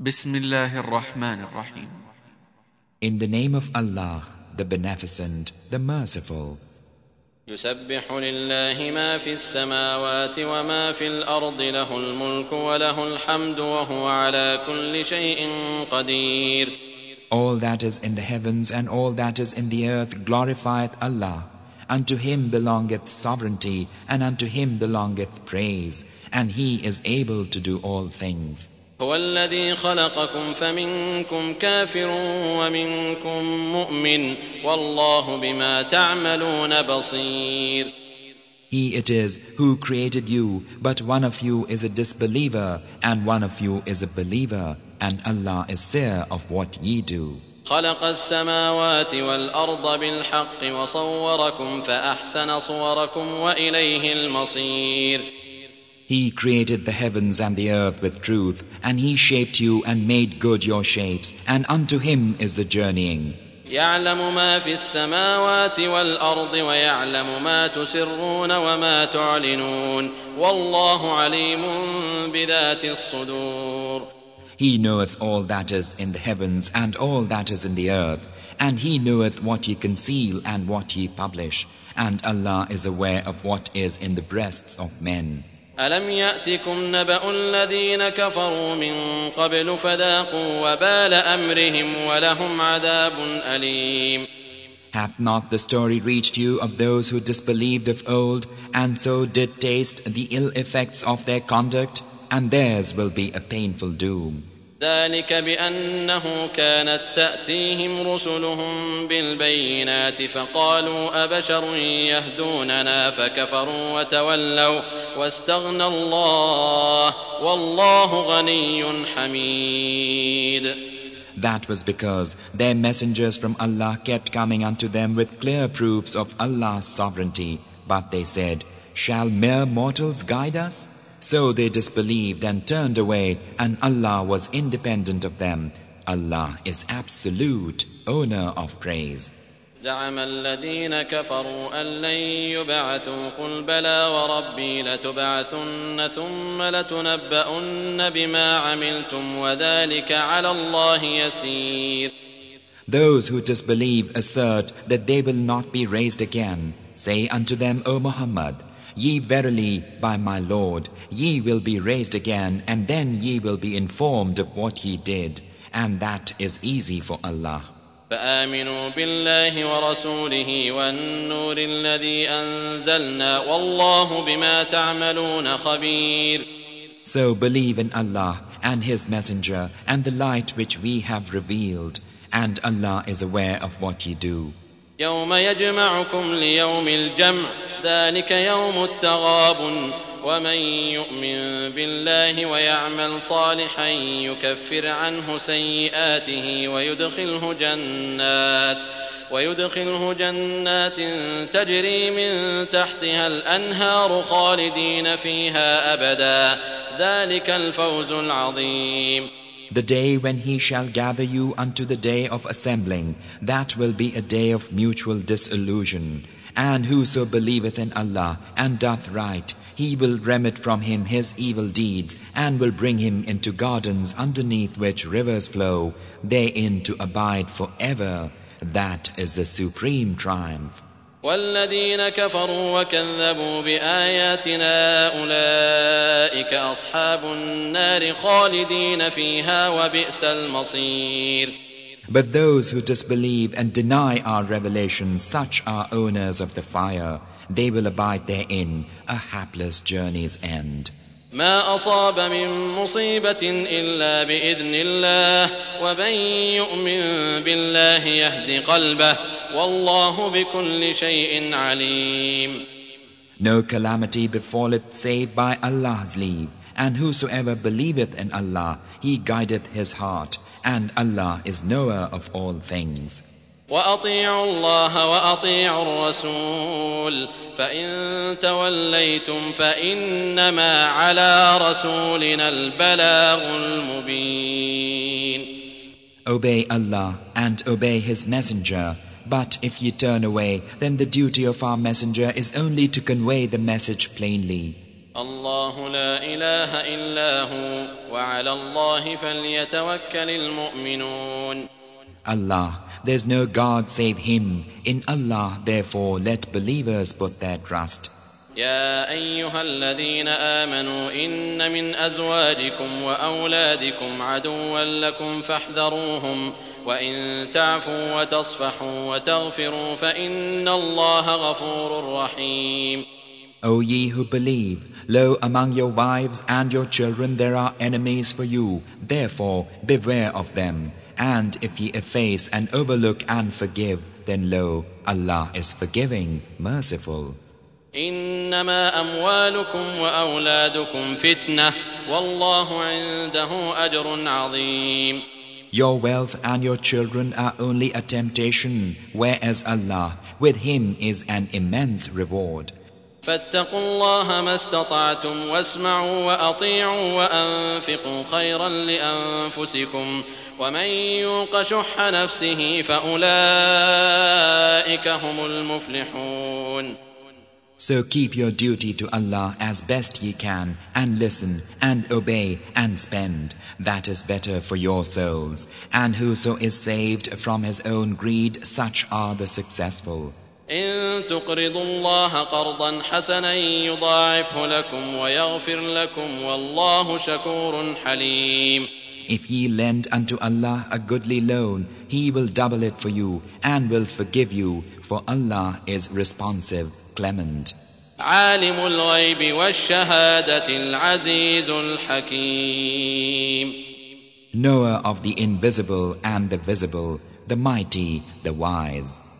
بسم الله الرحمن الرحيم In the name of Allah, the Beneficent, the Merciful. يسبح لله ما في السماوات وما في الأرض له الملك وله الحمد وهو على كل شيء قدير All that is in the heavens and all that is in the earth glorifieth Allah. Unto Him belongeth sovereignty, and unto Him belongeth praise, and He is able to do all things. هو الذي خلقكم فمنكم كافر ومنكم مؤمن والله بما تعملون بصير He it is who created you, but one of you is a disbeliever, and one of you is a believer, and Allah is seer of what ye do. خلق السماوات والأرض بالحق وصوركم فأحسن صوركم وإليه المصير He created the heavens and the earth with truth, and He shaped you and made good your shapes, and unto Him is the journeying. يعلم ما في السماوات والأرض ويعلم ما تسرون وما تعلنون والله عليم بذات الصدور He knoweth all that is in the heavens and all that is in the earth, and He knoweth what ye conceal and what ye publish, and Allah is aware of what is in the breasts of men. ألم يأتكم نبأ الذين كفروا من قبل فذاقوا وبال أمرهم ولهم عذاب أليم Hath not the story reached you of those who disbelieved of old, and so did taste the ill effects of their conduct, and theirs will be a painful doom. ذلك بأنه كانت تأتيهم رسلهم بالبينات فقالوا أبشر يهدوننا فكفروا وتولوا واستغنى الله والله غني حميد That was because their messengers from Allah kept coming unto them with clear proofs of Allah's sovereignty. But they said, Shall mere mortals guide us? So they disbelieved and turned away, and Allah was independent of them. Allah is absolute, owner of praise. زعم الذين كفروا أن لن يبعثوا قل بلى وربي لتبعثن ثم لتنبؤن بما عملتم وذلك على الله يسير Those who disbelieve assert that they will not be raised again. Say unto them, O Muhammad, Ye verily, by my Lord, ye will be raised again, and then ye will be informed of what ye did, and that is easy for Allah. فآمنوا بالله ورسوله والنور الذي أنزلنا والله بما تعملون خبير So believe in Allah and His Messenger and the light which we have revealed, and Allah is aware of what ye do. يوم يجمعكم ليوم الجمع ذلك يوم التغابن ومن يؤمن بالله ويعمل صالحا يكفر عنه سيئاته ويدخله جنات ويدخله جنات تجري من تحتها الأنهار خالدين فيها أبدا ذلك الفوز العظيم The day when He shall gather you unto the day of assembling, that will be a day of mutual disillusion. And whoso believeth in Allah and doth right, He will remit from him his evil deeds and will bring him into gardens underneath which rivers flow, therein to abide forever. That is the supreme triumph. والذين كفروا وكذبوا بآياتنا أولئك أصحاب النار خالدين فيها وبئس المصير But those who disbelieve and deny our revelations, such are owners of the fire. They will abide therein, a hapless journey's end. ما أصاب من مصيبة إلا بإذن الله ومن يؤمن بالله يهد قلبه والله بكل شيء عليم No calamity befalleth save by Allah's leave. And whosoever believeth in Allah, He guideth his heart. And Allah is knower of all things. وأطيعوا الله وأطيعوا الرسول فإن توليتم فإنما على رسولنا البلاغ المبين Obey Allah and obey His Messenger. But if ye turn away, then the duty of our Messenger is only to convey the message plainly. الله لا إله إلا هو وعلى الله فليتوكل المؤمنون Allah, there's no God save Him. In Allah, therefore, let believers put their trust. يا أيها الذين آمنوا إن من أزواجكم وأولادكم عدوا لكم فاحذروهم وإن تعفوا وتصفحوا وتغفروا فإن الله غفور رحيم O ye who believe, lo, among your wives and your children there are enemies for you. Therefore, beware of them. And if ye efface and overlook and forgive, then lo, Allah is forgiving, merciful. إنما أموالكم وأولادكم فتنة والله عنده أجر عظيم Your wealth and your children are only a temptation, whereas Allah, with Him is an immense reward. فاتقوا الله ما استطعتم واسمعوا وأطيعوا وأنفقوا خيرا لأنفسكم ومن يوق شح نفسه فأولئك هم المفلحون So keep your duty to Allah as best ye can, and listen, and obey, and spend. That is better for your souls. And whoso is saved from his own greed, such are the successful. إن تقرضوا الله قرضا حسنا يضاعفه لكم ويغفر لكم والله شكور حليم If ye lend unto Allah a goodly loan, He will double it for you and will forgive you, for Allah is responsive. clement. عالم الغيب والشهادة العزيز الحكيم Knower of the invisible and the visible, the mighty, the wise.